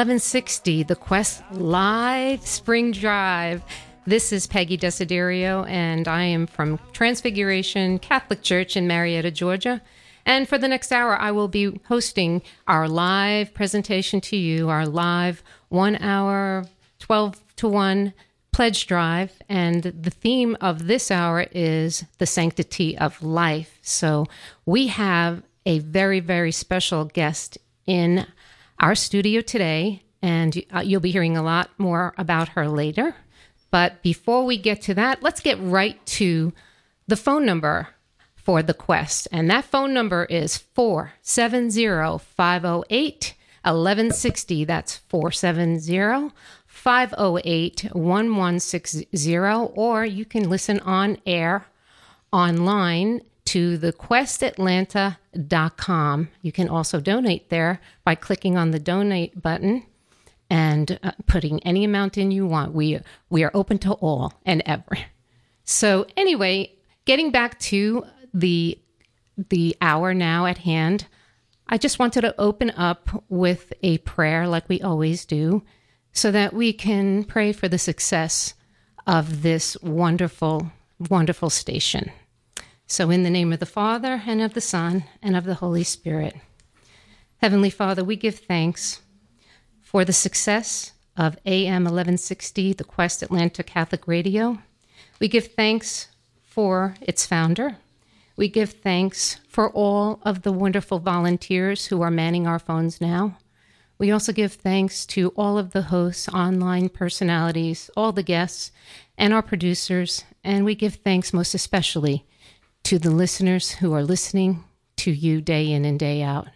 1160, the Quest Live Spring Drive. This is Peggy Desiderio, and I am from Transfiguration Catholic Church in Marietta, Georgia. And for the next hour, I will be hosting our live presentation to you, our live one hour, 12 to 1 pledge drive. And the theme of this hour is the sanctity of life. So we have a very, very special guest in our studio today, and uh, you'll be hearing a lot more about her later. But before we get to that, let's get right to the phone number for the quest. And that phone number is 470 508 1160. That's 470 508 1160. Or you can listen on air online to thequestatlanta.com. You can also donate there by clicking on the donate button and uh, putting any amount in you want. We we are open to all and ever. So anyway, getting back to the the hour now at hand, I just wanted to open up with a prayer like we always do so that we can pray for the success of this wonderful wonderful station. So, in the name of the Father, and of the Son, and of the Holy Spirit. Heavenly Father, we give thanks for the success of AM 1160, the Quest Atlanta Catholic Radio. We give thanks for its founder. We give thanks for all of the wonderful volunteers who are manning our phones now. We also give thanks to all of the hosts, online personalities, all the guests, and our producers. And we give thanks most especially to the listeners who are listening to you day in and day out.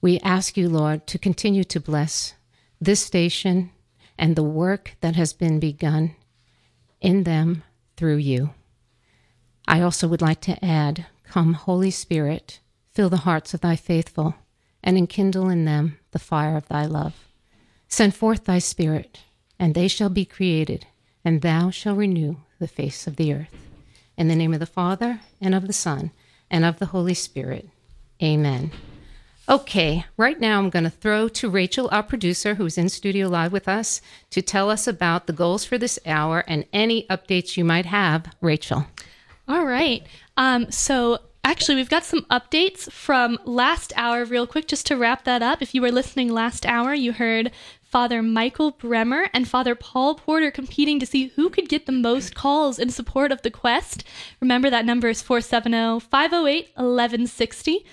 We ask you, Lord, to continue to bless this station and the work that has been begun in them through you. I also would like to add Come, Holy Spirit, fill the hearts of thy faithful, and enkindle in them the fire of thy love. Send forth thy Spirit, and they shall be created, and thou shalt renew the face of the earth. In the name of the Father, and of the Son, and of the Holy Spirit. Amen. Okay, right now I'm going to throw to Rachel, our producer, who's in studio live with us, to tell us about the goals for this hour and any updates you might have. Rachel. All right. Um, so actually, we've got some updates from last hour, real quick, just to wrap that up. If you were listening last hour, you heard Father Michael Bremer and Father Paul Porter competing to see who could get the most calls in support of the quest. Remember that number is 470 508 1160.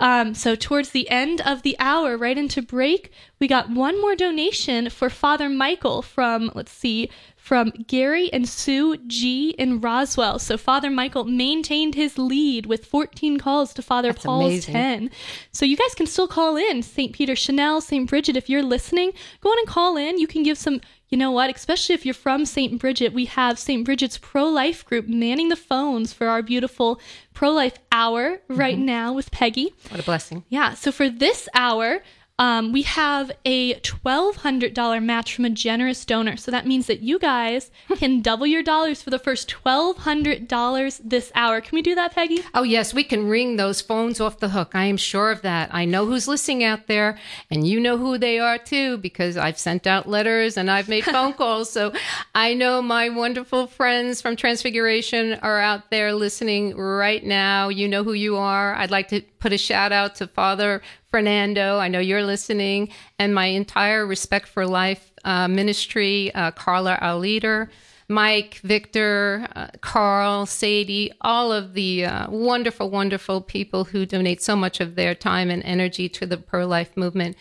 Um, so, towards the end of the hour, right into break, we got one more donation for Father Michael from, let's see, from Gary and Sue G in Roswell. So Father Michael maintained his lead with 14 calls to Father That's Paul's amazing. 10. So you guys can still call in. St. Peter Chanel, St. Bridget, if you're listening, go on and call in. You can give some, you know what, especially if you're from St. Bridget, we have St. Bridget's pro life group manning the phones for our beautiful pro life hour right Mm-hmm. now with Peggy. What a blessing. Yeah, so for this hour, um, we have a $1,200 match from a generous donor. So that means that you guys can double your dollars for the first $1,200 this hour. Can we do that, Peggy? Oh, yes, we can ring those phones off the hook. I am sure of that. I know who's listening out there, and you know who they are too, because I've sent out letters and I've made phone calls. So I know my wonderful friends from Transfiguration are out there listening right now. You know who you are. I'd like to put a shout out to Father Fernando. I know you're listening, and my entire Respect for Life uh, ministry, uh, Carla, our leader. Mike, Victor, uh, Carl, Sadie, all of the uh, wonderful, wonderful people who donate so much of their time and energy to the pro life movement.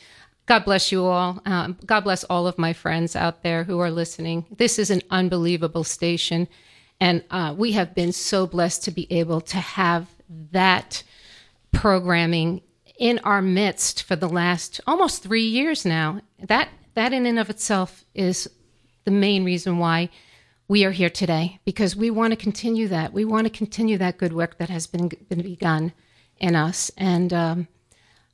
God bless you all. Um, God bless all of my friends out there who are listening. This is an unbelievable station. And uh, we have been so blessed to be able to have that programming in our midst for the last almost three years now. That, that in and of itself is the main reason why we are here today because we want to continue that. We want to continue that good work that has been, been begun in us. And um,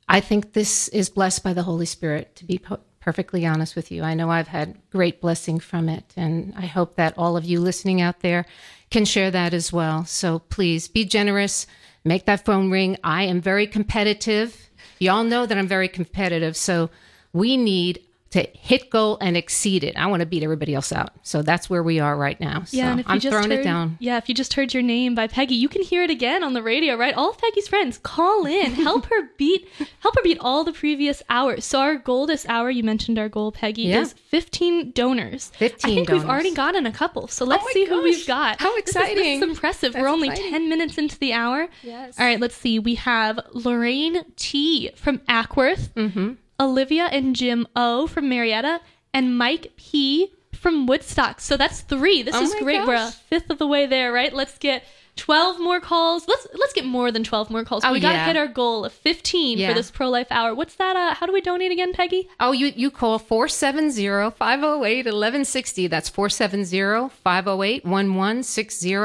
I think this is blessed by the Holy Spirit, to be po- perfectly honest with you. I know I've had great blessing from it. And I hope that all of you listening out there can share that as well. So please be generous, make that phone ring. I am very competitive. Y'all know that I'm very competitive. So we need to hit goal and exceed it. I want to beat everybody else out. So that's where we are right now. So Yeah, and if you I'm just throwing heard, it down. Yeah, if you just heard your name by Peggy, you can hear it again on the radio, right? All of Peggy's friends, call in, help her beat, help her beat all the previous hours. So our goal this hour, you mentioned our goal, Peggy, Yeah. is 15 donors. 15 I think donors. we've already gotten a couple. So let's my see who we've got. How This is- This is, impressive. That's We're only exciting. 10 minutes into the hour. Yes. All right, let's see. We have Lorraine T from Acworth, Mm-hmm. Olivia and Jim O from Marietta, and Mike P from Woodstock. So that's three. This Oh is great. We're a fifth of the way there, right? Let's get 12 more calls. Let's let's get more than 12 more calls. Oh, we got to yeah. hit our goal of 15 Yeah. for this pro life hour. What's that? Uh, how do we donate again, Peggy? Oh, you, you call 470 508 1160. That's 470 508 1160.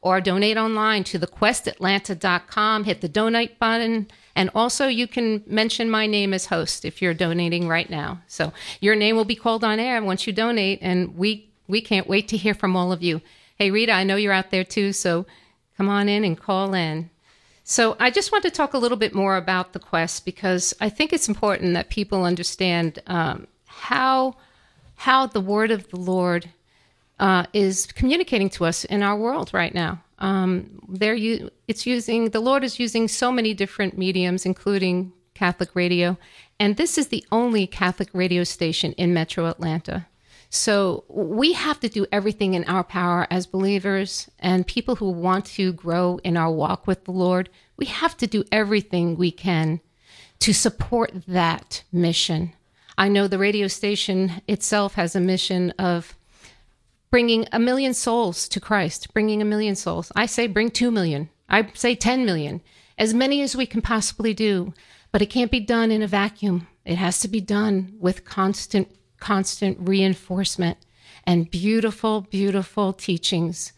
Or donate online to thequestatlanta.com. Hit the donate button. And also, you can mention my name as host if you're donating right now. So your name will be called on air once you donate. And we, we can't wait to hear from all of you. Hey, Rita, I know you're out there too. So come on in and call in. So I just want to talk a little bit more about the quest because I think it's important that people understand um, how how the word of the Lord uh, is communicating to us in our world right now. Um, they're u- it's using the Lord is using so many different mediums, including Catholic radio, and this is the only Catholic radio station in Metro Atlanta. So we have to do everything in our power as believers and people who want to grow in our walk with the Lord. We have to do everything we can to support that mission. I know the radio station itself has a mission of bringing a million souls to Christ, bringing a million souls. I say bring 2 million. I say 10 million, as many as we can possibly do. But it can't be done in a vacuum. It has to be done with constant, constant reinforcement and beautiful, beautiful teachings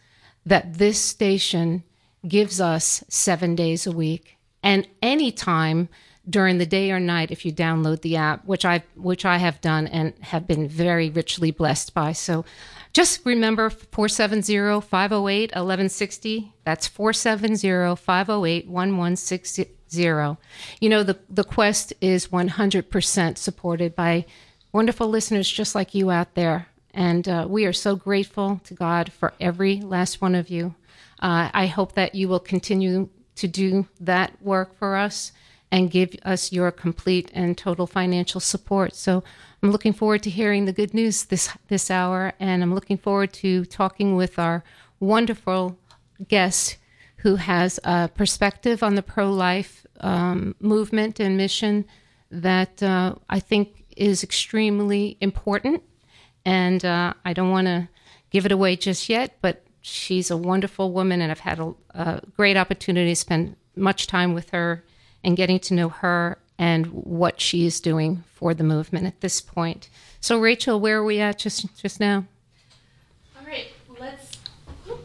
that this station gives us seven days a week and any time during the day or night if you download the app which i which i have done and have been very richly blessed by so just remember 470-508-1160 that's 470-508-1160 you know the the quest is 100% supported by wonderful listeners just like you out there. And uh, we are so grateful to god for every last one of you. Uh, I hope that you will continue to do that work for us and give us your complete and total financial support. So I'm looking forward to hearing the good news this this hour, and I'm looking forward to talking with our wonderful guest who has a perspective on the pro-life um, movement and mission that uh, I think is extremely important. And uh, I don't want to give it away just yet, but she's a wonderful woman, and I've had a, a great opportunity to spend much time with her and getting to know her and what she is doing for the movement at this point. So, Rachel, where are we at just just now? All right, let's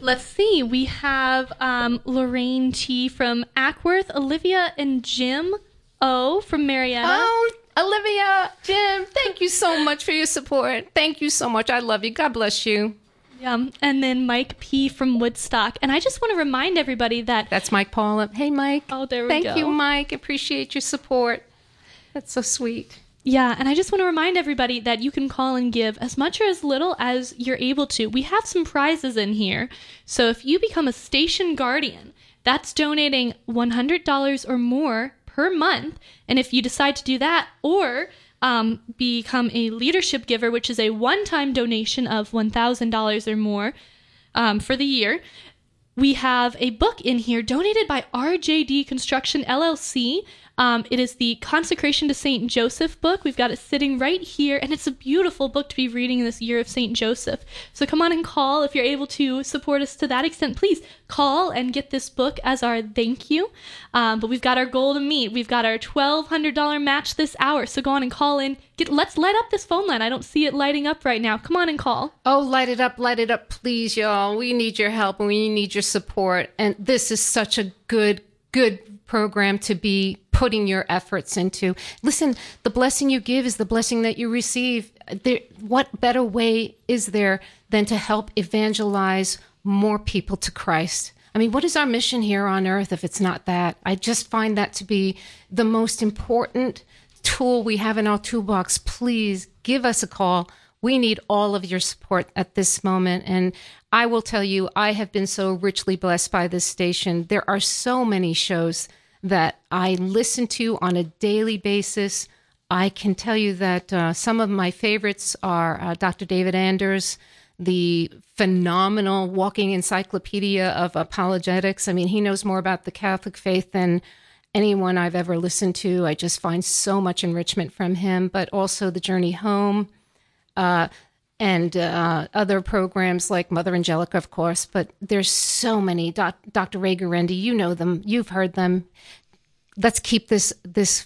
let's see. We have um, Lorraine T from Acworth, Olivia and Jim O from Marietta. Oh, Olivia, Jim, thank you so much for your support. Thank you so much. I love you. God bless you. Yeah, and then Mike P from Woodstock. And I just want to remind everybody that That's Mike Paula. Hey, Mike. Oh, there we Thank go. Thank you, Mike. Appreciate your support. That's so sweet. Yeah, and I just want to remind everybody that you can call and give as much or as little as you're able to. We have some prizes in here. So if you become a station guardian, that's donating $100 or more per month. And if you decide to do that, or um, become a leadership giver, which is a one time donation of $1,000 or more um, for the year, we have a book in here donated by RJD Construction LLC. Um, it is the Consecration to Saint Joseph book. We've got it sitting right here, and it's a beautiful book to be reading in this year of Saint Joseph. So come on and call if you're able to support us to that extent. Please call and get this book as our thank you. Um, but we've got our goal to meet. We've got our twelve hundred dollar match this hour. So go on and call in. Get let's light up this phone line. I don't see it lighting up right now. Come on and call. Oh, light it up, light it up, please, y'all. We need your help and we need your support. And this is such a good, good program to be putting your efforts into. Listen, the blessing you give is the blessing that you receive. There, what better way is there than to help evangelize more people to Christ? I mean, what is our mission here on earth if it's not that? I just find that to be the most important tool we have in our toolbox, please give us a call. We need all of your support at this moment. And I will tell you, I have been so richly blessed by this station. There are so many shows that I listen to on a daily basis. I can tell you that uh, some of my favorites are uh, Dr. David Anders, the phenomenal walking encyclopedia of apologetics. I mean, he knows more about the Catholic faith than anyone I've ever listened to. I just find so much enrichment from him, but also The Journey Home. Uh, and uh, other programs like Mother Angelica, of course, but there's so many. Doc, Dr. Ray Guarendi, you know them, you've heard them. Let's keep this this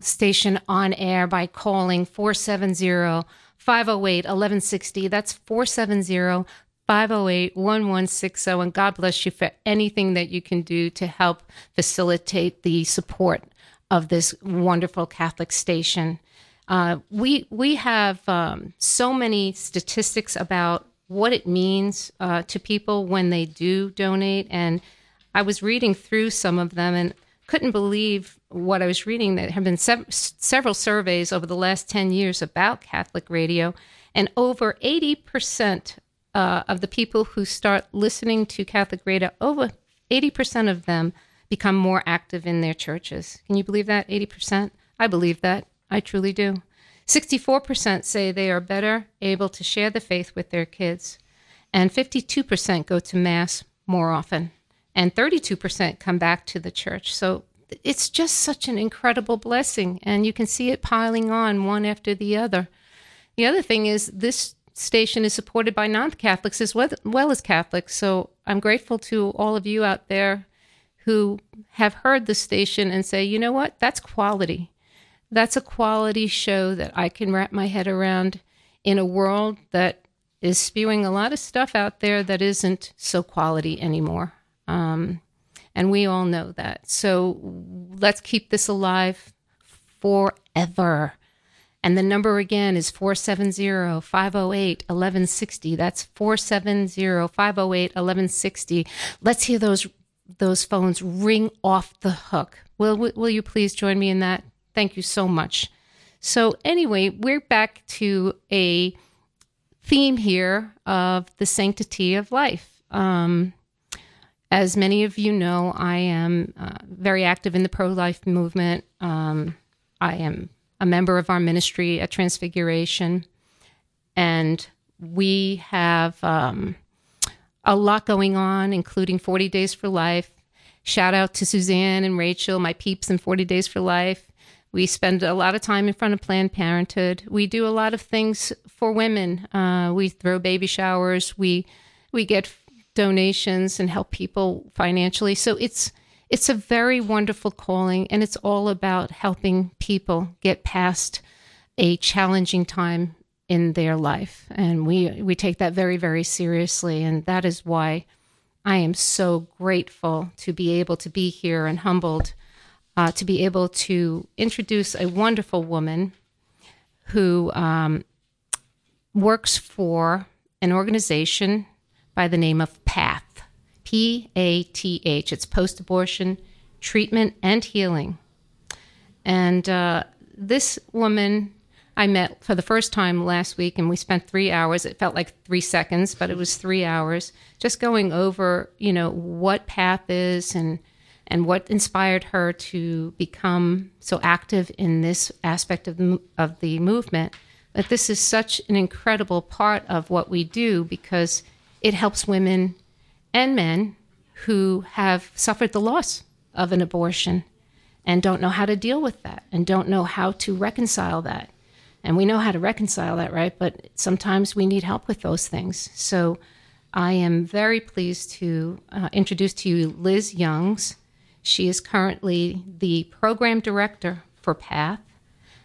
station on air by calling 470 508 1160. That's 470 508 1160. And God bless you for anything that you can do to help facilitate the support of this wonderful Catholic station. Uh, we we have um, so many statistics about what it means uh, to people when they do donate, and I was reading through some of them and couldn't believe what I was reading. There have been sev- several surveys over the last ten years about Catholic radio, and over eighty percent uh, of the people who start listening to Catholic radio, over eighty percent of them become more active in their churches. Can you believe that? Eighty percent. I believe that. I truly do. 64% say they are better able to share the faith with their kids, and 52% go to Mass more often, and 32% come back to the church. So it's just such an incredible blessing, and you can see it piling on one after the other. The other thing is, this station is supported by non Catholics as well, as Catholics. So I'm grateful to all of you out there who have heard the station and say, you know what, that's quality that's a quality show that I can wrap my head around in a world that is spewing a lot of stuff out there that isn't so quality anymore. Um, and we all know that. So let's keep this alive forever. And the number again is 470 508 1160. That's 470 508 1160. Let's hear those those phones ring off the hook. Will, will you please join me in that? Thank you so much. So, anyway, we're back to a theme here of the sanctity of life. Um, as many of you know, I am uh, very active in the pro life movement. Um, I am a member of our ministry at Transfiguration, and we have um, a lot going on, including 40 Days for Life. Shout out to Suzanne and Rachel, my peeps in 40 Days for Life. We spend a lot of time in front of Planned Parenthood. We do a lot of things for women. Uh, we throw baby showers. We we get donations and help people financially. So it's it's a very wonderful calling, and it's all about helping people get past a challenging time in their life. And we we take that very very seriously, and that is why I am so grateful to be able to be here and humbled uh, to be able to introduce a wonderful woman who um, works for an organization by the name of PATH, P A T H. It's post abortion treatment and healing. And uh, this woman I met for the first time last week, and we spent three hours. It felt like three seconds, but it was three hours just going over, you know, what PATH is and and what inspired her to become so active in this aspect of the, of the movement. That this is such an incredible part of what we do because it helps women and men who have suffered the loss of an abortion and don't know how to deal with that and don't know how to reconcile that. And we know how to reconcile that, right? But sometimes we need help with those things. So I am very pleased to uh, introduce to you Liz Youngs. She is currently the program director for PATH.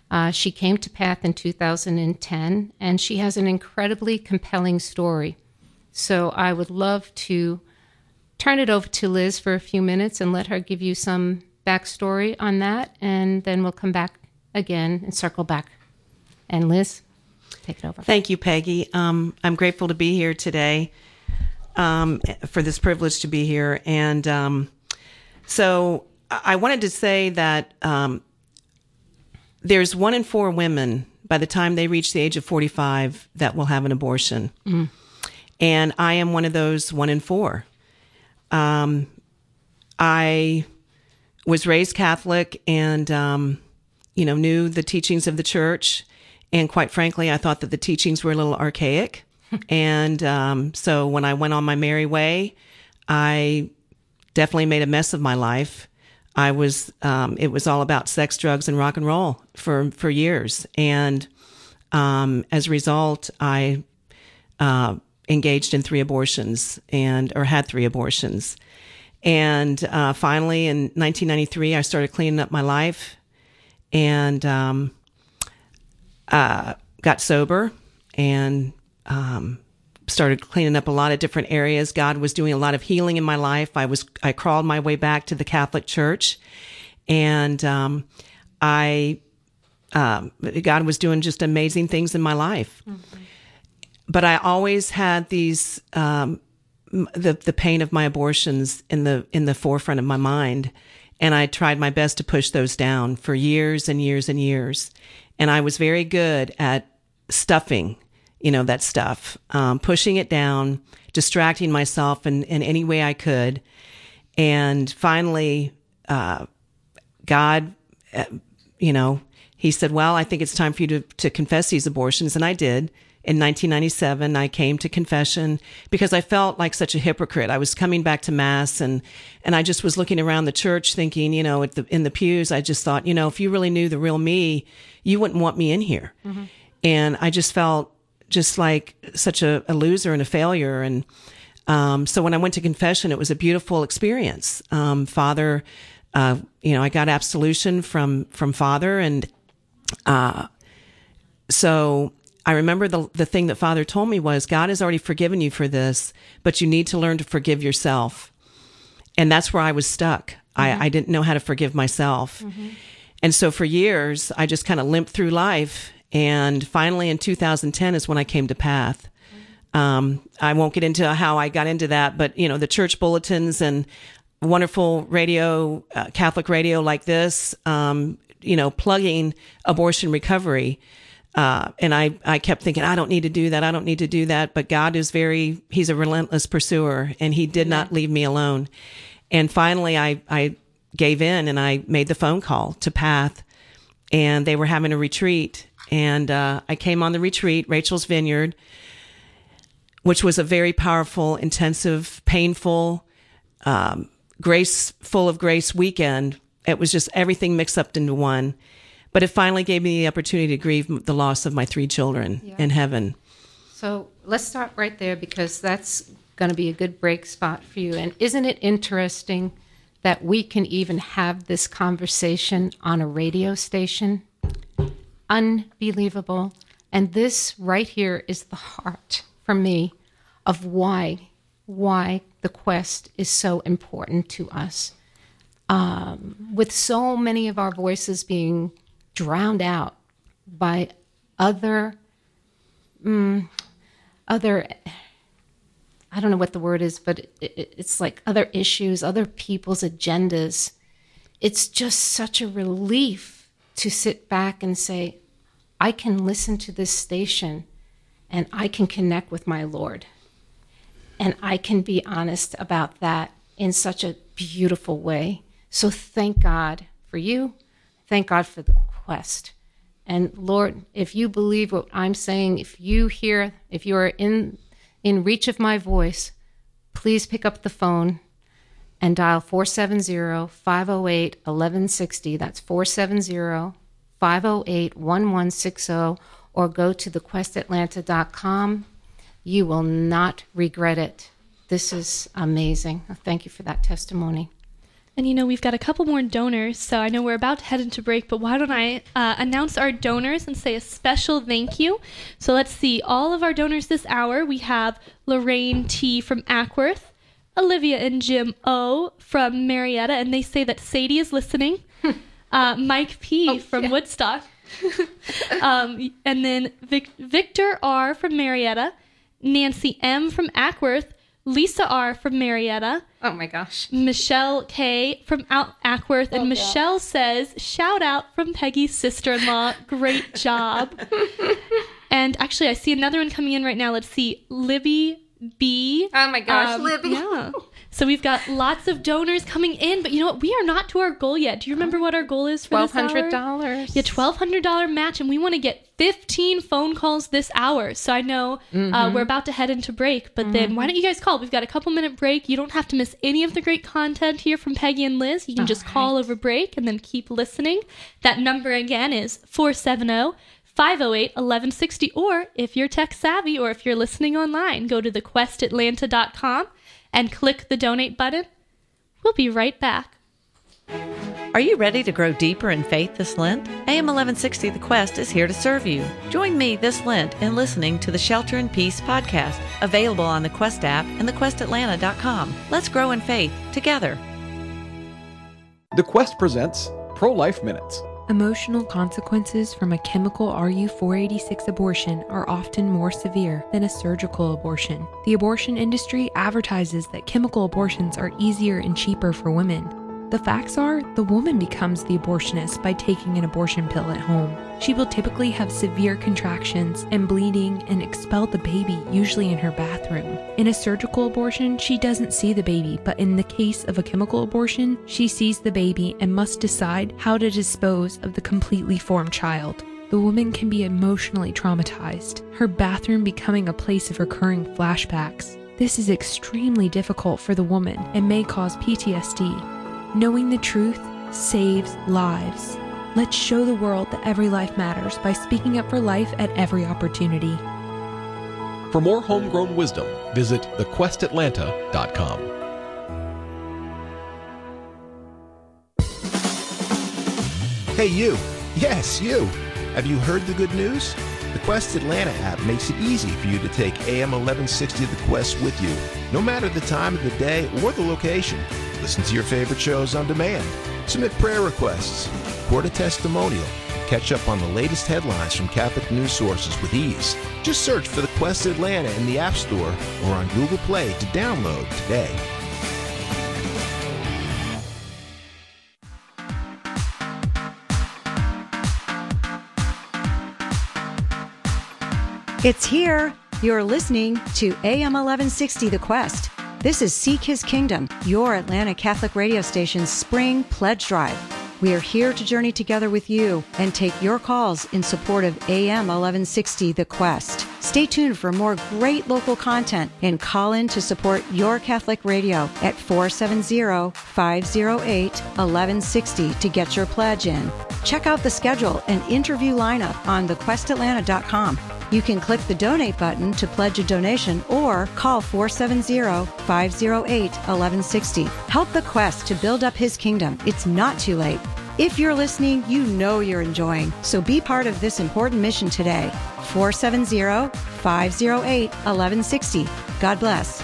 Uh, she came to PATH in 2010, and she has an incredibly compelling story. So I would love to turn it over to Liz for a few minutes and let her give you some backstory on that, and then we'll come back again and circle back. And Liz, take it over. Thank you, Peggy. Um, I'm grateful to be here today um, for this privilege to be here, and um, so I wanted to say that um, there's one in four women by the time they reach the age of 45 that will have an abortion. And I am one of those one in four. Um, I was raised Catholic and, um, you know, knew the teachings of the church. And quite frankly, I thought that the teachings were a little archaic. and um, so when I went on my merry way, I definitely made a mess of my life. I was, um, it was all about sex, drugs, and rock and roll for, for years. And um, as a result, I uh, engaged in three abortions and, or had three abortions. And uh, finally, in 1993, I started cleaning up my life and um, uh, got sober and um, started cleaning up a lot of different areas. God was doing a lot of healing in my life. I was I crawled my way back to the Catholic Church, and um, I um, God was doing just amazing things in my life. But I always had these um, the the pain of my abortions in the in the forefront of my mind, and I tried my best to push those down for years and years and years. And I was very good at stuffing, you know, that stuff, um, pushing it down, distracting myself in, in any way I could. And finally, uh, God, uh, you know, he said, well, I think it's time for you to, to confess these abortions. And I did. In 1997, I came to confession because I felt like such a hypocrite. I was coming back to mass and, and I just was looking around the church thinking, you know, at the, in the pews, I just thought, you know, if you really knew the real me, you wouldn't want me in here. And I just felt just like such a, a loser and a failure. And, um, so when I went to confession, it was a beautiful experience. Um, Father, uh, you know, I got absolution from, from Father and, uh, so I remember the the thing that Father told me was God has already forgiven you for this, but you need to learn to forgive yourself. And that's where I was stuck. I, I didn't know how to forgive myself. And so for years, I just kind of limped through life. And finally, in 2010 is when I came to Path. Um, I won't get into how I got into that, but you know, the church bulletins and wonderful radio, uh, Catholic radio like this, um, you know, plugging abortion recovery. Uh, and I, I kept thinking, I don't need to do that. I don't need to do that. But God is very, he's a relentless pursuer and he did not leave me alone. And finally, I, I gave in and I made the phone call to Path and they were having a retreat. And, uh, I came on the retreat, Rachel's Vineyard, which was a very powerful, intensive, painful, um, grace, full of grace weekend. It was just everything mixed up into one. But it finally gave me the opportunity to grieve the loss of my three children in heaven. So let's start right there because that's going to be a good break spot for you. And isn't it interesting that we can even have this conversation on a radio station? Unbelievable. And this right here is the heart for me of why why the quest is so important to us. Um, with so many of our voices being drowned out by other mm, other I don't know what the word is, but it, it, it's like other issues, other people's agendas. It's just such a relief to sit back and say, I can listen to this station and I can connect with my Lord. And I can be honest about that in such a beautiful way. So thank God for you. Thank God for the quest. And Lord, if you believe what I'm saying, if you hear, if you are in in reach of my voice, please pick up the phone and dial 470-508-1160. That's 470-508-1160 or go to thequestatlanta.com. You will not regret it. This is amazing. Thank you for that testimony. And you know, we've got a couple more donors, so I know we're about to head into break, but why don't I uh, announce our donors and say a special thank you? So let's see. All of our donors this hour we have Lorraine T. from Acworth, Olivia and Jim O. from Marietta, and they say that Sadie is listening, uh, Mike P. from Woodstock, um, and then Vic- Victor R. from Marietta, Nancy M. from Acworth, Lisa R. from Marietta, Oh my gosh. Michelle K. from Out Acworth, and Michelle says, "Shout out from Peggy's sister-in-law. Great job." and actually, I see another one coming in right now. Let's see, Libby B. Oh my gosh, Um, Libby. Yeah. So we've got lots of donors coming in, but you know what? We are not to our goal yet. Do you remember what our goal is for Twelve this hour? hundred dollars. Yeah, twelve hundred dollar match, and we want to get fifteen phone calls this hour. So I know uh, we're about to head into break, but then why don't you guys call? We've got a couple minute break. You don't have to miss any of the great content here from Peggy and Liz. You can just call over break and then keep listening. That number again is 470 508 1160. Or if you're tech savvy or if you're listening online, go to thequestatlanta.com and click the donate button. We'll be right back. Are you ready to grow deeper in faith this Lent? AM 1160 The Quest is here to serve you. Join me this Lent in listening to the Shelter in Peace podcast, available on the Quest app and thequestatlanta.com. Let's grow in faith together. The Quest presents Pro Life Minutes. Emotional consequences from a chemical RU486 abortion are often more severe than a surgical abortion. The abortion industry advertises that chemical abortions are easier and cheaper for women. The facts are, the woman becomes the abortionist by taking an abortion pill at home. She will typically have severe contractions and bleeding and expel the baby, usually in her bathroom. In a surgical abortion, she doesn't see the baby, but in the case of a chemical abortion, she sees the baby and must decide how to dispose of the completely formed child. The woman can be emotionally traumatized, her bathroom becoming a place of recurring flashbacks. This is extremely difficult for the woman and may cause PTSD. Knowing the truth saves lives. Let's show the world that every life matters by speaking up for life at every opportunity. For more homegrown wisdom, visit thequestatlanta.com. Hey, you. Yes, you. Have you heard the good news? The Quest Atlanta app makes it easy for you to take AM 1160 The Quest with you, no matter the time of the day or the location. Listen to your favorite shows on demand, submit prayer requests, record a testimonial, catch up on the latest headlines from Catholic news sources with ease. Just search for The Quest Atlanta in the App Store or on Google Play to download today. It's here. You're listening to AM 1160 The Quest. This is Seek His Kingdom, your Atlanta Catholic radio station's spring pledge drive. We are here to journey together with you and take your calls in support of AM 1160 The Quest. Stay tuned for more great local content and call in to support your Catholic radio at 470 508 1160 to get your pledge in. Check out the schedule and interview lineup on thequestatlanta.com. You can click the donate button to pledge a donation or call 470 508 1160. Help the quest to build up his kingdom. It's not too late. If you're listening, you know you're enjoying, so be part of this important mission today. 470 508 1160. God bless.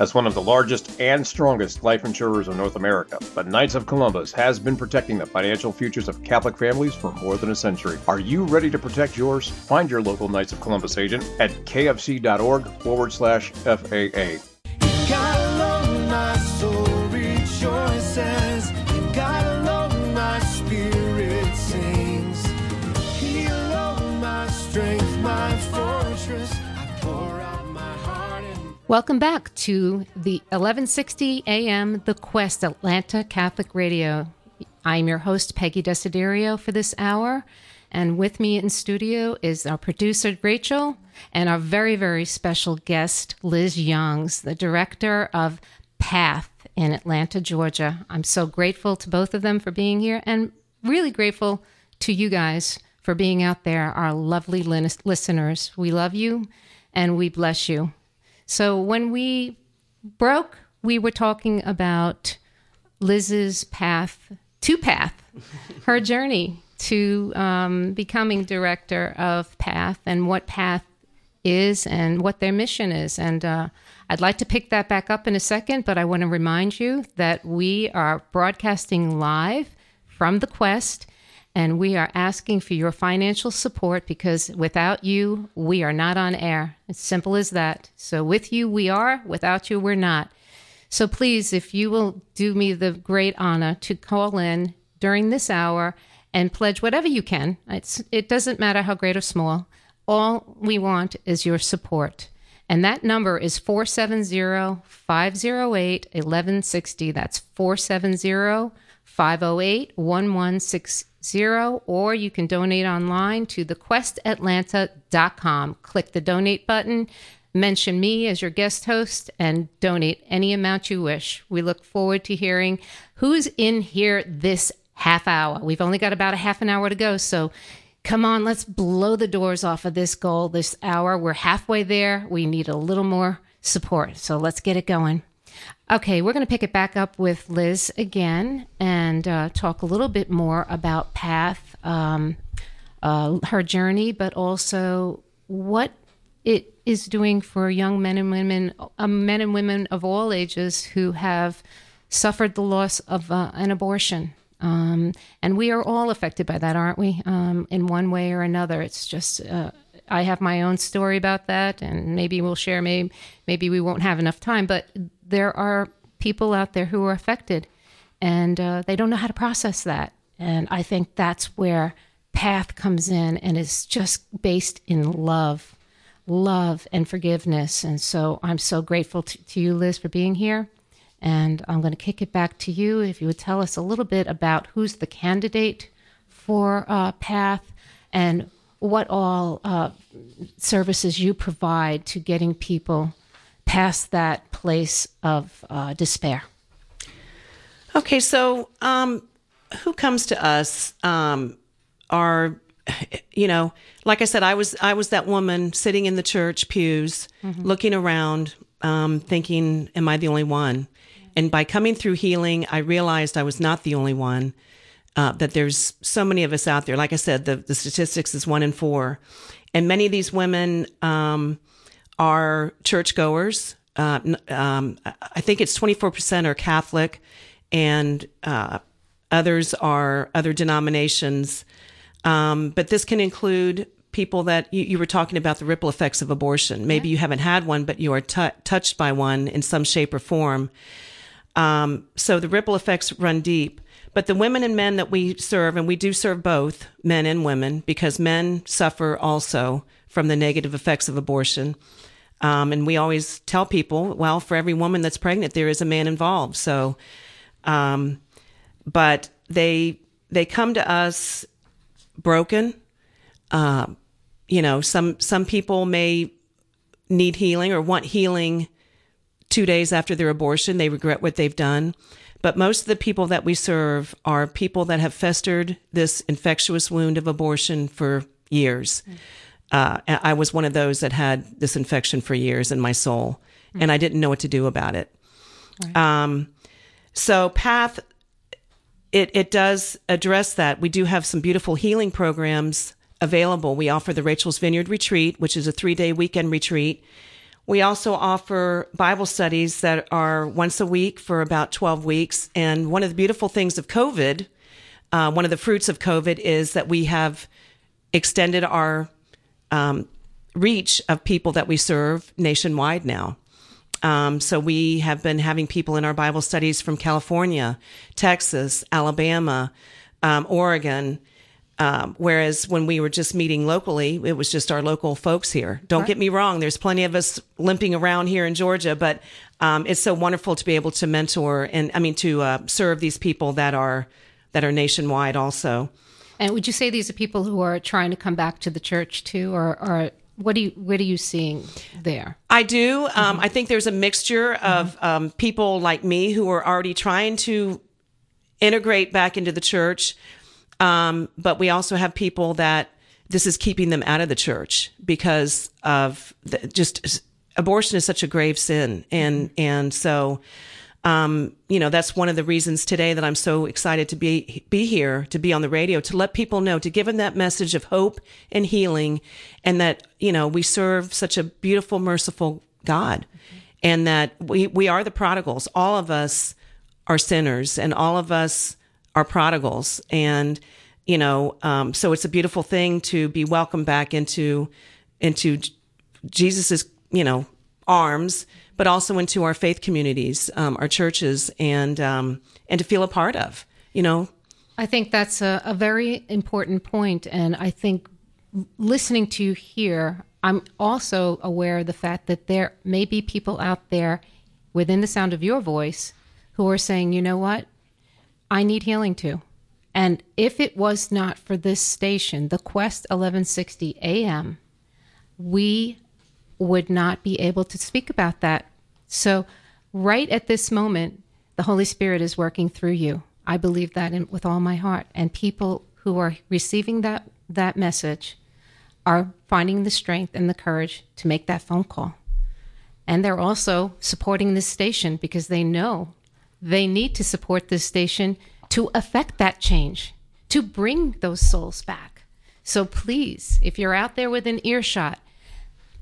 As one of the largest and strongest life insurers in North America, the Knights of Columbus has been protecting the financial futures of Catholic families for more than a century. Are you ready to protect yours? Find your local Knights of Columbus agent at kofc.org forward slash FAA. Welcome back to the 1160 AM The Quest Atlanta Catholic Radio. I'm your host, Peggy Desiderio, for this hour. And with me in studio is our producer, Rachel, and our very, very special guest, Liz Youngs, the director of PATH in Atlanta, Georgia. I'm so grateful to both of them for being here and really grateful to you guys for being out there, our lovely listeners. We love you and we bless you. So when we broke, we were talking about Liz's path to path, her journey to um, becoming director of Path and what Path is and what their mission is. And uh, I'd like to pick that back up in a second, but I want to remind you that we are broadcasting live from the Quest. And we are asking for your financial support because without you, we are not on air. It's simple as that. So with you, we are. Without you, we're not. So please, if you will do me the great honor to call in during this hour and pledge whatever you can, it's, it doesn't matter how great or small. All we want is your support. And that number is 470 508 1160. That's 470 508 1160. Or you can donate online to thequestatlanta.com. Click the donate button, mention me as your guest host, and donate any amount you wish. We look forward to hearing who's in here this half hour. We've only got about a half an hour to go. So come on, let's blow the doors off of this goal this hour. We're halfway there. We need a little more support. So let's get it going. Okay, we're going to pick it back up with Liz again and uh, talk a little bit more about Path, um, uh, her journey, but also what it is doing for young men and women, uh, men and women of all ages who have suffered the loss of uh, an abortion. Um, and we are all affected by that, aren't we? Um, in one way or another. It's just, uh, I have my own story about that, and maybe we'll share. Maybe, maybe we won't have enough time, but there are people out there who are affected, and uh, they don't know how to process that. And I think that's where Path comes in and is just based in love, love and forgiveness. And so I'm so grateful to, to you, Liz, for being here. And I'm going to kick it back to you. If you would tell us a little bit about who's the candidate for uh, PATH and what all uh, services you provide to getting people past that place of uh, despair. Okay, so um, who comes to us um, are, you know, like I said, I was I was that woman sitting in the church pews, mm-hmm. looking around, um, thinking, "Am I the only one?" And by coming through healing, I realized I was not the only one. Uh, that there's so many of us out there. Like I said, the, the statistics is one in four. And many of these women um, are churchgoers. Uh, um, I think it's 24% are Catholic, and uh, others are other denominations. Um, but this can include people that you, you, were talking about the ripple effects of abortion. Maybe yeah. you haven't had one, but you are t- touched by one in some shape or form. Um, so the ripple effects run deep. But the women and men that we serve, and we do serve both men and women, because men suffer also from the negative effects of abortion. Um, and we always tell people, well, for every woman that's pregnant, there is a man involved. So, um, but they they come to us broken. Uh, you know, some some people may need healing or want healing two days after their abortion. They regret what they've done. But most of the people that we serve are people that have festered this infectious wound of abortion for years. Uh, I was one of those that had this infection for years in my soul, mm-hmm. and I didn't know what to do about it. Right. Um, so, Path, it, it does address that. We do have some beautiful healing programs available. We offer the Rachel's Vineyard Retreat, which is a three day weekend retreat. We also offer Bible studies that are once a week for about 12 weeks. And one of the beautiful things of COVID, uh, one of the fruits of COVID is that we have extended our um, reach of people that we serve nationwide now. Um, so we have been having people in our Bible studies from California, Texas, Alabama, um, Oregon, um, whereas when we were just meeting locally, it was just our local folks here. Don't right. get me wrong, there's plenty of us limping around here in Georgia, but um, it's so wonderful to be able to mentor and I mean to uh, serve these people that are that are nationwide also. And would you say these are people who are trying to come back to the church too, or, or what do you what are you seeing there? I do. Um, mm-hmm. I think there's a mixture of mm-hmm. um, people like me who are already trying to integrate back into the church. Um, but we also have people that this is keeping them out of the church because of the, just abortion is such a grave sin. And, and so, um, you know, that's one of the reasons today that I'm so excited to be, be here, to be on the radio, to let people know, to give them that message of hope and healing and that, you know, we serve such a beautiful, merciful God and that we, we are the prodigals. All of us are sinners and all of us are prodigals. And you know, um, so it's a beautiful thing to be welcomed back into into Jesus's, you know, arms, but also into our faith communities, um, our churches, and um, and to feel a part of, you know. I think that's a, a very important point, and I think listening to you here, I'm also aware of the fact that there may be people out there within the sound of your voice who are saying, you know what, I need healing too. And if it was not for this station, the Quest 1160 AM, we would not be able to speak about that. So, right at this moment, the Holy Spirit is working through you. I believe that in, with all my heart. And people who are receiving that, that message are finding the strength and the courage to make that phone call. And they're also supporting this station because they know they need to support this station to affect that change, to bring those souls back. So please, if you're out there with an earshot,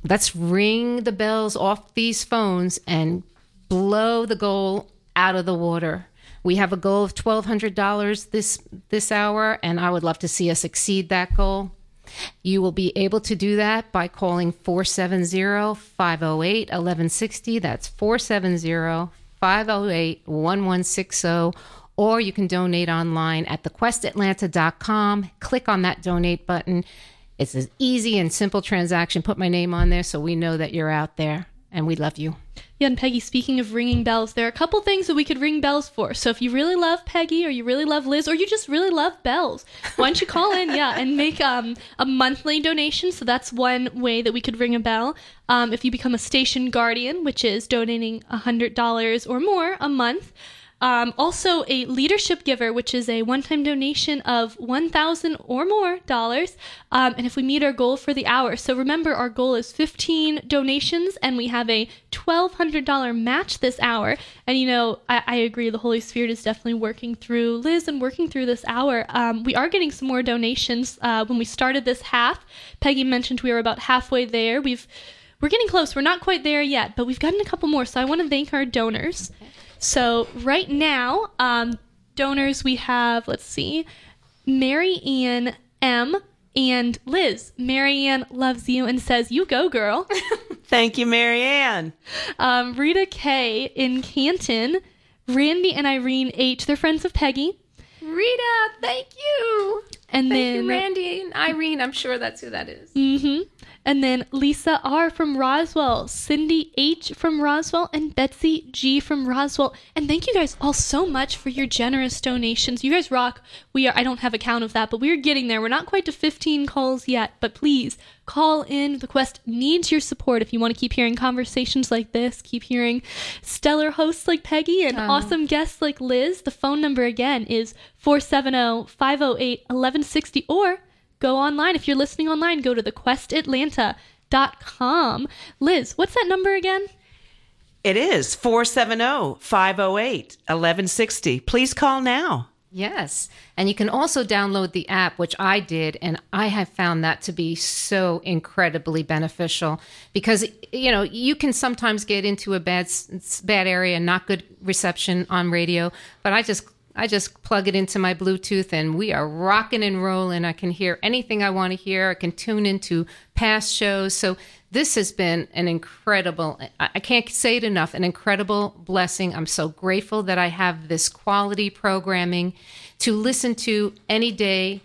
let's ring the bells off these phones and blow the goal out of the water. We have a goal of $1200 this this hour and I would love to see us exceed that goal. You will be able to do that by calling 470-508-1160. That's 470-508-1160 or you can donate online at thequestatlanta.com. Click on that donate button. It's an easy and simple transaction. Put my name on there so we know that you're out there and we love you. Yeah, and Peggy, speaking of ringing bells, there are a couple things that we could ring bells for. So if you really love Peggy or you really love Liz or you just really love bells, why don't you call in, yeah, and make um, a monthly donation. So that's one way that we could ring a bell. Um, if you become a station guardian, which is donating $100 or more a month, um, also, a leadership giver, which is a one-time donation of one thousand or more dollars, um, and if we meet our goal for the hour. So remember, our goal is fifteen donations, and we have a twelve hundred dollar match this hour. And you know, I, I, agree, the Holy Spirit is definitely working through Liz and working through this hour. Um, we are getting some more donations. Uh, when we started this half, Peggy mentioned we were about halfway there. We've we're getting close. We're not quite there yet, but we've gotten a couple more. So I want to thank our donors. Okay. So right now, um, donors we have, let's see, Mary Ann M. and Liz. Mary Ann loves you and says, You go, girl. Thank you, Mary Ann. Um, Rita K. in Canton. Randy and Irene H. They're friends of Peggy. Rita, thank you. And thank then you, Randy and Irene. I'm sure that's who that is. Mm-hmm. And then Lisa R. from Roswell, Cindy H. from Roswell, and Betsy G. from Roswell. And thank you guys all so much for your generous donations. You guys rock. We are, I don't have a count of that, but we are getting there. We're not quite to 15 calls yet, but please call in. The Quest needs your support if you want to keep hearing conversations like this, keep hearing stellar hosts like Peggy and um. awesome guests like Liz. The phone number again is 470 508 1160 or go online. If you're listening online, go to thequestatlanta.com. Liz, what's that number again? It is 470 508 1160. Please call now. Yes. And you can also download the app, which I did, and I have found that to be so incredibly beneficial because, you know, you can sometimes get into a bad, bad area, not good reception on radio, but I just I just plug it into my Bluetooth and we are rocking and rolling. I can hear anything I want to hear. I can tune into past shows. So this has been an incredible, I can't say it enough, an incredible blessing. I'm so grateful that I have this quality programming to listen to any day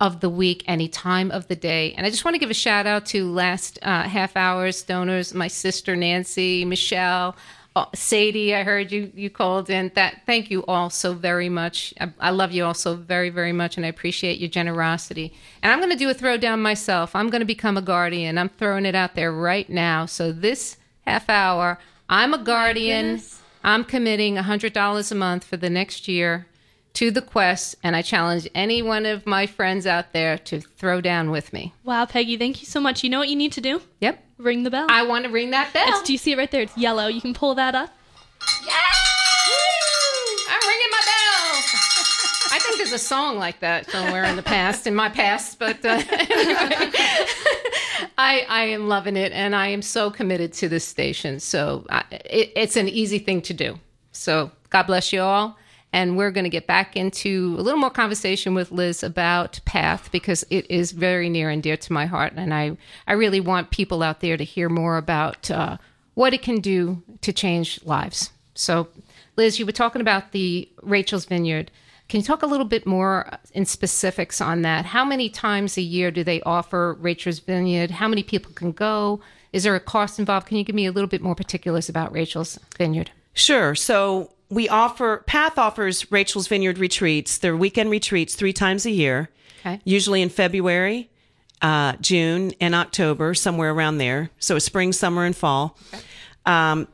of the week, any time of the day. And I just want to give a shout out to last uh, half hour's donors, my sister Nancy, Michelle, Oh, Sadie, I heard you you called in. That thank you all so very much. I, I love you all so very very much, and I appreciate your generosity. And I'm going to do a throwdown myself. I'm going to become a guardian. I'm throwing it out there right now. So this half hour, I'm a guardian. I'm committing $100 a month for the next year to the quest, and I challenge any one of my friends out there to throw down with me. Wow, Peggy, thank you so much. You know what you need to do? Yep. Ring the bell. I want to ring that bell. It's, do you see it right there? It's yellow. You can pull that up. Yeah! I'm ringing my bell. I think there's a song like that somewhere in the past, in my past, but uh, anyway. I, I am loving it, and I am so committed to this station. So I, it, it's an easy thing to do. So God bless you all and we're going to get back into a little more conversation with Liz about Path because it is very near and dear to my heart, and I I really want people out there to hear more about uh, what it can do to change lives. So, Liz, you were talking about the Rachel's Vineyard. Can you talk a little bit more in specifics on that? How many times a year do they offer Rachel's Vineyard? How many people can go? Is there a cost involved? Can you give me a little bit more particulars about Rachel's Vineyard? Sure. So we offer Path offers Rachel's Vineyard retreats. They're weekend retreats three times a year, Okay. usually in February, uh, June, and October, somewhere around there. So spring, summer, and fall. Um,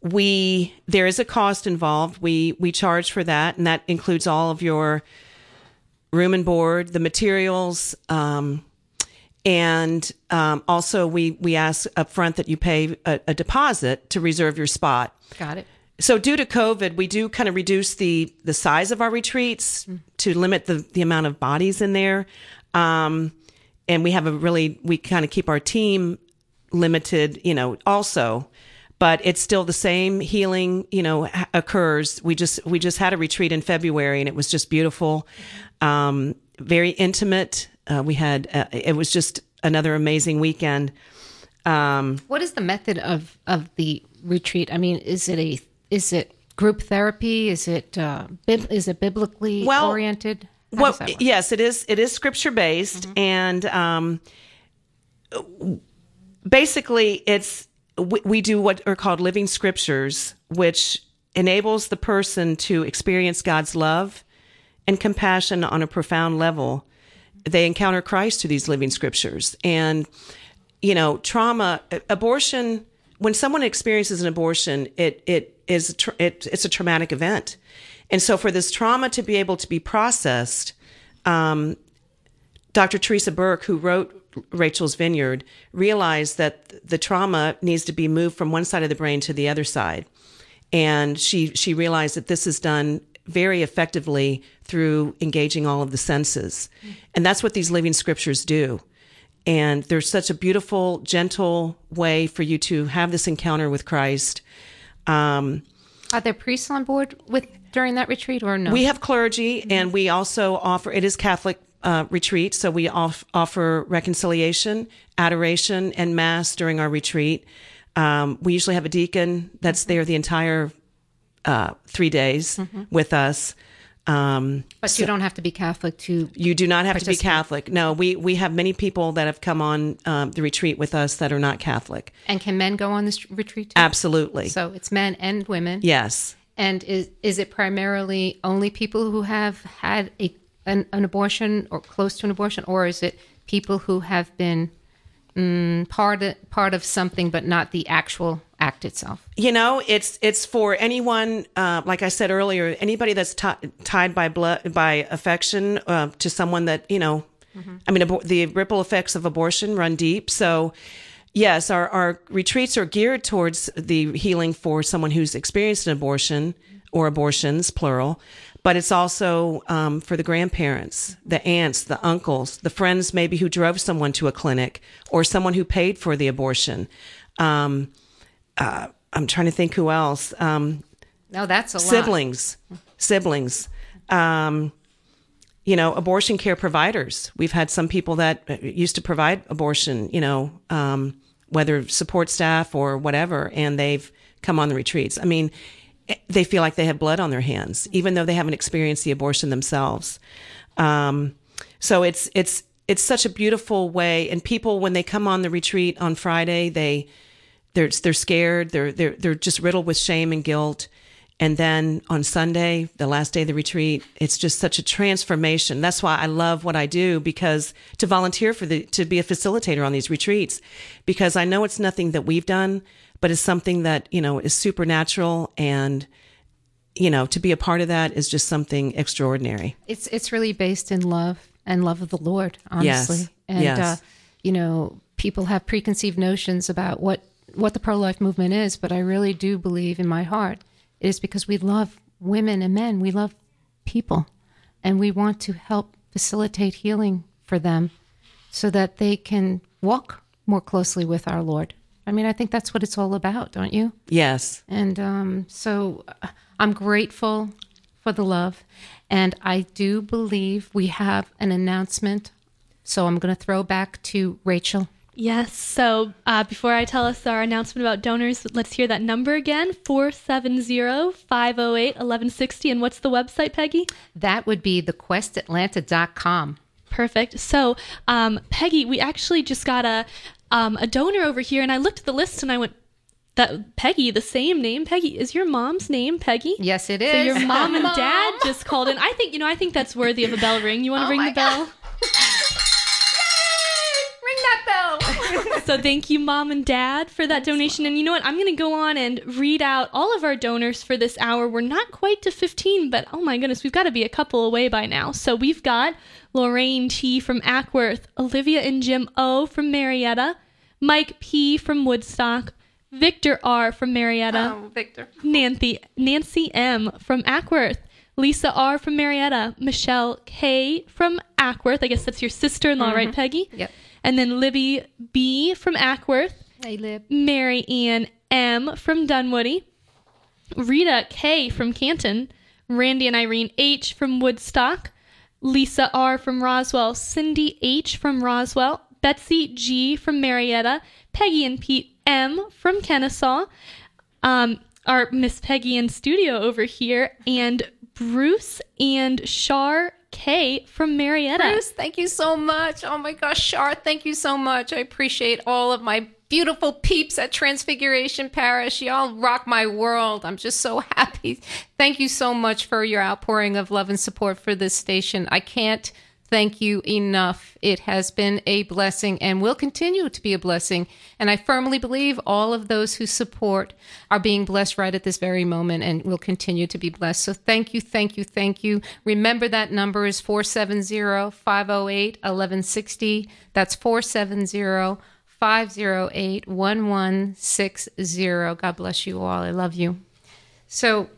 we there is a cost involved. We we charge for that, and that includes all of your room and board, the materials. Um, and um, also, we we ask up front that you pay a, a deposit to reserve your spot. Got it. So due to COVID, we do kind of reduce the the size of our retreats to limit the the amount of bodies in there, um, and we have a really we kind of keep our team limited, you know, also. But it's still the same healing, you know, occurs. We just we just had a retreat in February, and it was just beautiful, um, very intimate. Uh, we had uh, it was just another amazing weekend. Um, What is the method of of the retreat? I mean, is it a is it group therapy? Is it uh, bib- is it biblically Well, oriented? How well, does that work? yes, it is. It is scripture based, and um, basically, it's we, we do what are called living scriptures, which enables the person to experience God's love and compassion on a profound level. They encounter Christ through these living scriptures, and you know, trauma, abortion. When someone experiences an abortion, it it is it, it's a traumatic event, and so for this trauma to be able to be processed, um, Dr. Theresa Burke, who wrote Rachel's Vineyard, realized that the trauma needs to be moved from one side of the brain to the other side, and she she realized that this is done very effectively through engaging all of the senses, and that's what these living scriptures do. And there's such a beautiful, gentle way for you to have this encounter with Christ. Um, Are there priests on board with during that retreat or no? we have clergy, and we also offer. It is Catholic uh, retreat, so we off, offer reconciliation, adoration, and mass during our retreat. Um, we usually have a deacon that's there the entire uh, three days with us. Um, but you don't have to be Catholic to. you do not have to be Catholic. No, we we have many people that have come on um, the retreat with us that are not Catholic. And can men go on this retreat too? Absolutely, So it's men and women. yes. And is is it primarily only people who have had a an, an abortion or close to an abortion, or is it people who have been mm, part of, part of something but not the actual act itself? You know, it's it's for anyone. Uh, like I said earlier, anybody that's ti tied by blood by affection uh, to someone that you know. I mean, abor- the ripple effects of abortion run deep. So, yes, our our retreats are geared towards the healing for someone who's experienced an abortion or abortions, plural. But it's also um, for the grandparents, the aunts, the uncles, the friends maybe who drove someone to a clinic or someone who paid for the abortion. Um, uh, I'm trying to think who else. Um, No, that's a lot. siblings, siblings. Um, you know, abortion care providers. We've had some people that used to provide abortion. You know, um, whether support staff or whatever, and they've come on the retreats. I mean, they feel like they have blood on their hands, even though they haven't experienced the abortion themselves. Um, so it's it's it's such a beautiful way. And people, when they come on the retreat on Friday, they they're they're scared. They're they're they're just riddled with shame and guilt. And then on Sunday, the last day of the retreat, it's just such a transformation. That's why I love what I do because to volunteer for the to be a facilitator on these retreats, because I know it's nothing that we've done, but it's something that you know is supernatural, and you know to be a part of that is just something extraordinary. It's it's really based in love and love of the Lord, honestly. Yes. And Yes. uh, you know, people have preconceived notions about what what the pro life movement is, but I really do believe in my heart it is because we love women and men. We love people, and we want to help facilitate healing for them, so that they can walk more closely with our Lord. I mean, I think that's what it's all about, don't you? Yes, And um, so uh, I'm grateful for the love. And I do believe we have an announcement. So I'm going to throw back to Rachel. Yes. So uh, before I tell us our announcement about donors, let's hear that number again 470 508 1160. And what's the website, Peggy? That would be thequestatlanta.com. Perfect. So, um, Peggy, we actually just got a um, a donor over here, and I looked at the list and I went, "That Peggy, the same name. Peggy is your mom's name, Peggy." Yes, it is. So your mom and dad just called in. I think you know. I think that's worthy of a bell ring. You want to Oh ring the bell? Ring so thank you mom and dad for that donation and you know what i'm going to go on and read out all of our donors for this hour we're not quite to 15 but oh my goodness we've got to be a couple away by now so we've got lorraine t from acworth olivia and jim o from marietta mike p from woodstock victor r from marietta oh, Victor. Nancy Nancy M from Acworth, Lisa R from Marietta, Michelle K from Acworth. I guess that's your sister-in-law, right, mm-hmm. Peggy? Yep. And then Libby B from Acworth, Hey, Lib. Mary Ann M from Dunwoody, Rita K from Canton, Randy and Irene H from Woodstock, Lisa R from Roswell, Cindy H from Roswell, Betsy G from Marietta, Peggy and Pete M from Kennesaw, um, our Miss Peggy in studio over here, and Bruce and Shar K from Marietta. Bruce, thank you so much. Oh my gosh, Shar, thank you so much. I appreciate all of my beautiful peeps at Transfiguration Parish. Y'all rock my world. I'm just so happy. Thank you so much for your outpouring of love and support for this station. I can't thank you enough. It has been a blessing and will continue to be a blessing. And I firmly believe all of those who support are being blessed right at this very moment and will continue to be blessed. So thank you, thank you, thank you. Remember that number is 470 508 1160. That's 470 508 1160. God bless you all. I love you. So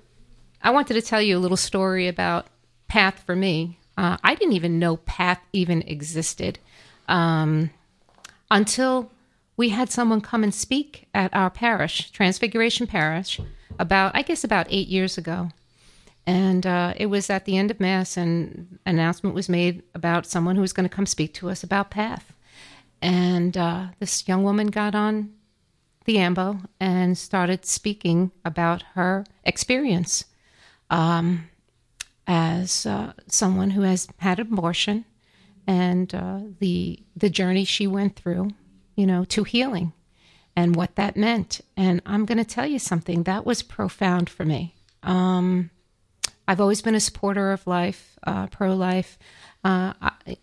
I wanted to tell you a little story about Path for me. Uh, I didn't even know Path even existed um, until we had someone come and speak at our parish, Transfiguration Parish, about, I guess, about eight years ago. And uh, it was at the end of Mass, and an announcement was made about someone who was going to come speak to us about Path. And uh, this young woman got on the AMBO and started speaking about her experience um, as uh, someone who has had abortion and uh, the the journey she went through, you know, to healing and what that meant. And I'm going to tell you something that was profound for me. Um, I've always been a supporter of life, uh, pro life. Uh,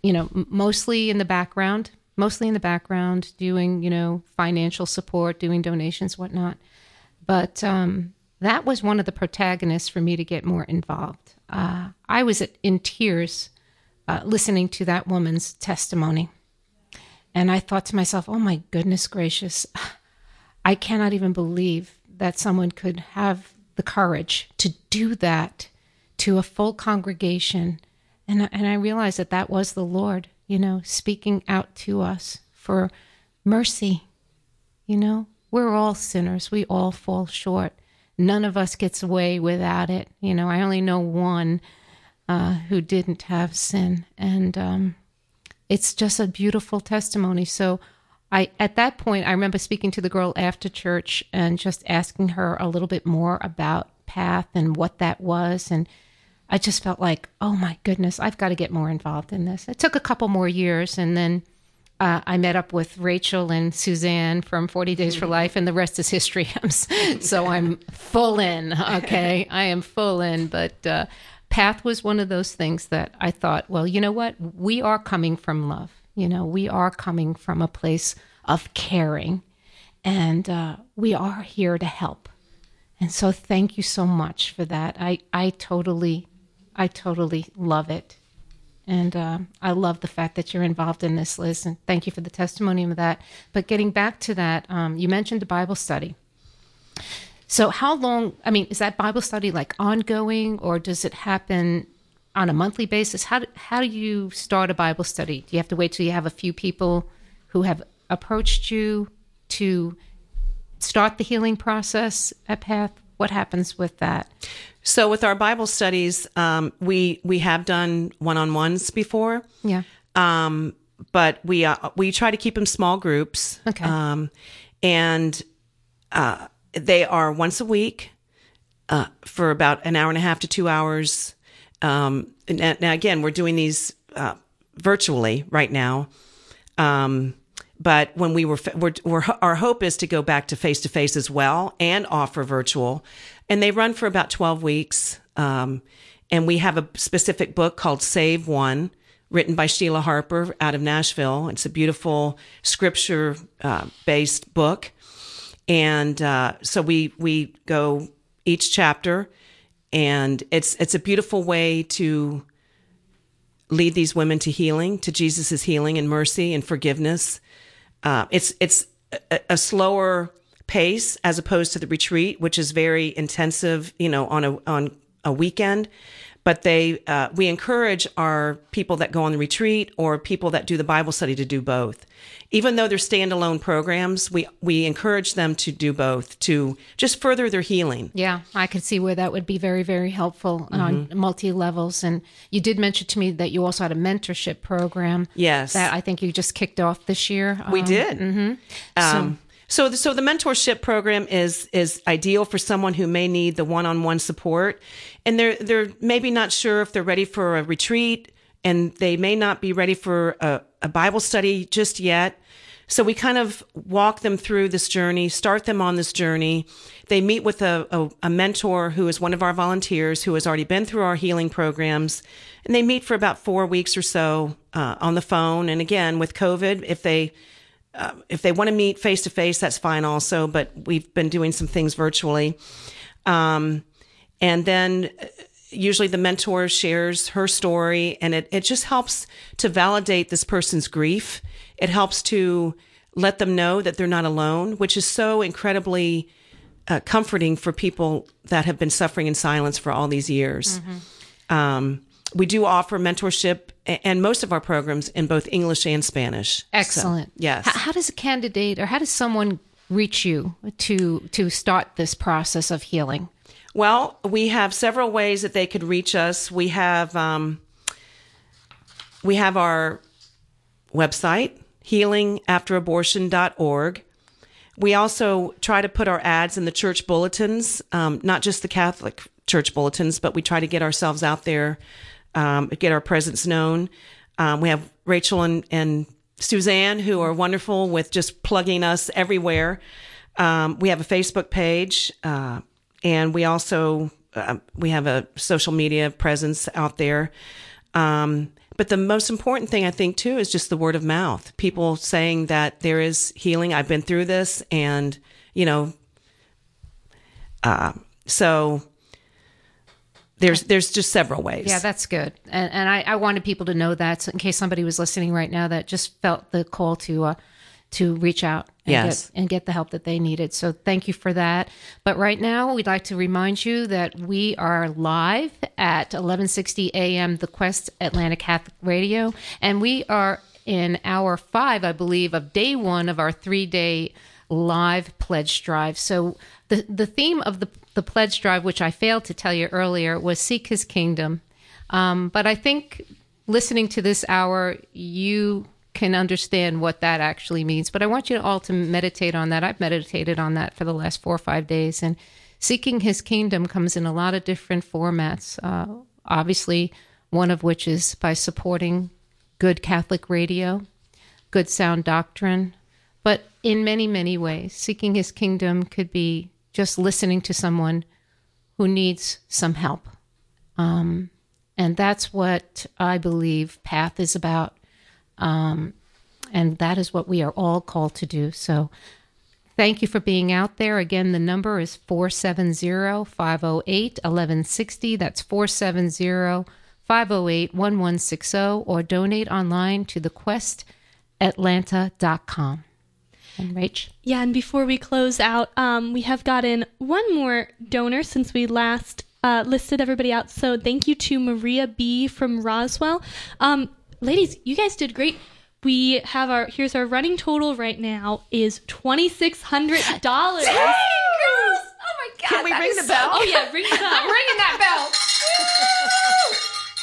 you know, mostly in the background, mostly in the background, doing you know financial support, doing donations, whatnot. But um, that was one of the protagonists for me to get more involved. Uh, I was in tears uh, listening to that woman's testimony, and I thought to myself, "Oh my goodness gracious, I cannot even believe that someone could have the courage to do that to a full congregation." And and I realized that that was the Lord, you know, speaking out to us for mercy. You know, we're all sinners. We all fall short. None of us gets away without it. You know, I only know one uh, who didn't have sin, and um, it's just a beautiful testimony. So, I at that point, I remember speaking to the girl after church and just asking her a little bit more about Path and what that was, and I just felt like, oh my goodness, I've got to get more involved in this. It took a couple more years, and then uh, I met up with Rachel and Suzanne from 40 Days for Life, and the rest is history. So I'm full in. Okay, I am full in. But uh, Path was one of those things that I thought, well, you know what? We are coming from love. You know, we are coming from a place of caring, and uh, we are here to help. And so, thank you so much for that. I I totally, I totally love it. And uh, I love the fact that you're involved in this, Liz. And thank you for the testimony of that. But getting back to that, um, you mentioned the Bible study. So, how long? I mean, is that Bible study like ongoing, or does it happen on a monthly basis? How do, how do you start a Bible study? Do you have to wait till you have a few people who have approached you to start the healing process at Path, what happens with that? So with our Bible studies, um, we we have done one on ones before. Yeah. Um, but we uh, we try to keep them small groups. Okay. Um, and uh, they are once a week uh, for about an hour and a half to two hours. Um, and now again, we're doing these uh, virtually right now. Um, but when we were, we're, we're, our hope is to go back to face to face as well and offer virtual. And they run for about 12 weeks. Um, and we have a specific book called Save One, written by Sheila Harper out of Nashville. It's a beautiful scripture uh, based book. And uh, so we, we go each chapter, and it's, it's a beautiful way to lead these women to healing, to Jesus' healing and mercy and forgiveness. Uh, it's it's a, a, slower pace as opposed to the retreat, which is very intensive, you know, on a on a weekend. But they uh, we encourage our people that go on the retreat or people that do the Bible study to do both. Even though they're standalone programs, we we encourage them to do both to just further their healing. Yeah, I could see where that would be very very helpful mm-hmm. on multi levels. And you did mention to me that you also had a mentorship program. Yes, that I think you just kicked off this year. We um, did. Mm-hmm. Um, so, the, so the mentorship program is is ideal for someone who may need the one-on-one support and they're they're maybe not sure if they're ready for a retreat and they may not be ready for a, a Bible study just yet. So we kind of walk them through this journey, start them on this journey. They meet with a, a, a, mentor who is one of our volunteers who has already been through our healing programs. And they meet for about four weeks or so uh, on the phone. And again, with COVID, if they uh, if they want to meet face to face, that's fine also. But we've been doing some things virtually. Um, and then uh, usually the mentor shares her story and it, it just helps to validate this person's grief. It helps to let them know that they're not alone, which is so incredibly uh, comforting for people that have been suffering in silence for all these years. Mm-hmm. Um, we do offer mentorship and most of our programs in both English and Spanish. Excellent. So, yes. How, how, does a candidate or how does someone reach you to to start this process of healing? Well, we have several ways that they could reach us. We have um, we have our website healingafterabortion.org. We also try to put our ads in the church bulletins, um, not just the Catholic church bulletins, but we try to get ourselves out there um, get our presence known. Um, we have Rachel and, and Suzanne, who are wonderful with just plugging us everywhere. Um, we have a Facebook page, uh, and we also uh, we have a social media presence out there. Um, but the most important thing I think too is just the word of mouth. People saying that there is healing. I've been through this, and you know, uh, so there's there's just several ways. Yeah, that's good, and and I, I wanted people to know that so in case somebody was listening right now that just felt the call to uh, to reach out and, yes. get, and get the help that they needed. So thank you for that. But right now, we'd like to remind you that we are live at 1160 a.m. The Quest Atlanta Catholic Radio, and we are in hour five, I believe, of day one of our three day live pledge drive. So the the theme of the the pledge drive, which I failed to tell you earlier, was seek His kingdom. Um, but I think listening to this hour, you can understand what that actually means. But I want you all to meditate on that. I've meditated on that for the last four or five days, and seeking His kingdom comes in a lot of different formats. Uh, obviously, one of which is by supporting good Catholic radio, good sound doctrine, in many, many ways, seeking His kingdom could be just listening to someone who needs some help. Um, and that's what I believe Path is about. Um, and that is what we are all called to do. So thank you for being out there. Again, the number is 470 508 1160. That's 470 508 1160, or donate online to thequestatlanta.com. And Rach? Yeah, and before we close out, um, we have gotten one more donor since we last uh, listed everybody out. So thank you to Maria B from Roswell. Um, ladies, you guys did great. We have our here's our running total right now is twenty six hundred dollars. Oh my god! Can we That ring is the bell? Oh yeah, ring the bell. I'm ringing that bell.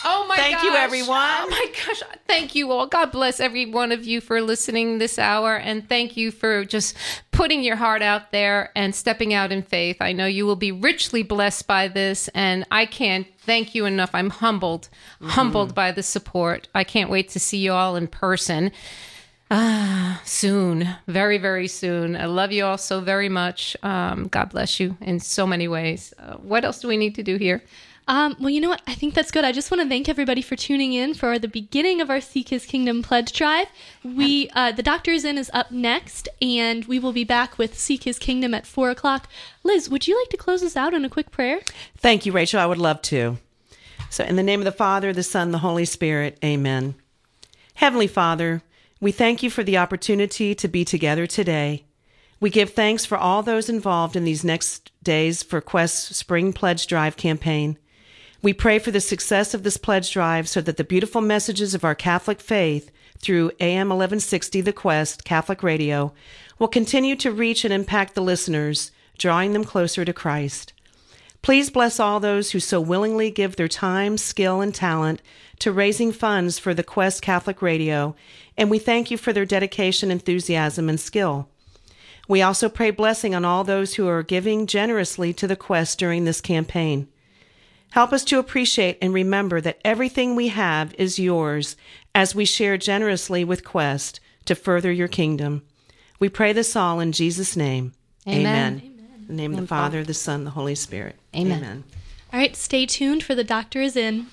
Oh my Thank you, everyone. Oh my gosh. Thank you all. God bless every one of you for listening this hour and thank you for just putting your heart out there and stepping out in faith. I know you will be richly blessed by this and I can't thank you enough. I'm humbled, humbled by the support. I can't wait to see you all in person. Ah, soon, very, very soon. I love you all so very much. Um, God bless you in so many ways. Uh, what else do we need to do here? Um, well, you know what? I think that's good. I just want to thank everybody for tuning in for the beginning of our Seek His Kingdom pledge drive. We, uh, the Doctor's In is up next, and we will be back with Seek His Kingdom at four o'clock. Liz, would you like to close us out in a quick prayer? Thank you, Rachel. I would love to. So, in the name of the Father, the Son, the Holy Spirit, amen. Heavenly Father, we thank you for the opportunity to be together today. We give thanks for all those involved in these next days for Quest's Spring Pledge Drive campaign. We pray for the success of this pledge drive so that the beautiful messages of our Catholic faith through AM 1160 The Quest Catholic Radio will continue to reach and impact the listeners, drawing them closer to Christ. Please bless all those who so willingly give their time, skill, and talent to raising funds for the Quest Catholic Radio, and we thank you for their dedication, enthusiasm, and skill. We also pray blessing on all those who are giving generously to the Quest during this campaign. Help us to appreciate and remember that everything we have is yours as we share generously with Quest to further your kingdom. We pray this all in Jesus' name. Amen. In the name of the Father, the Son, the Holy Spirit. Amen. Amen. All right, stay tuned for the Doctor is In.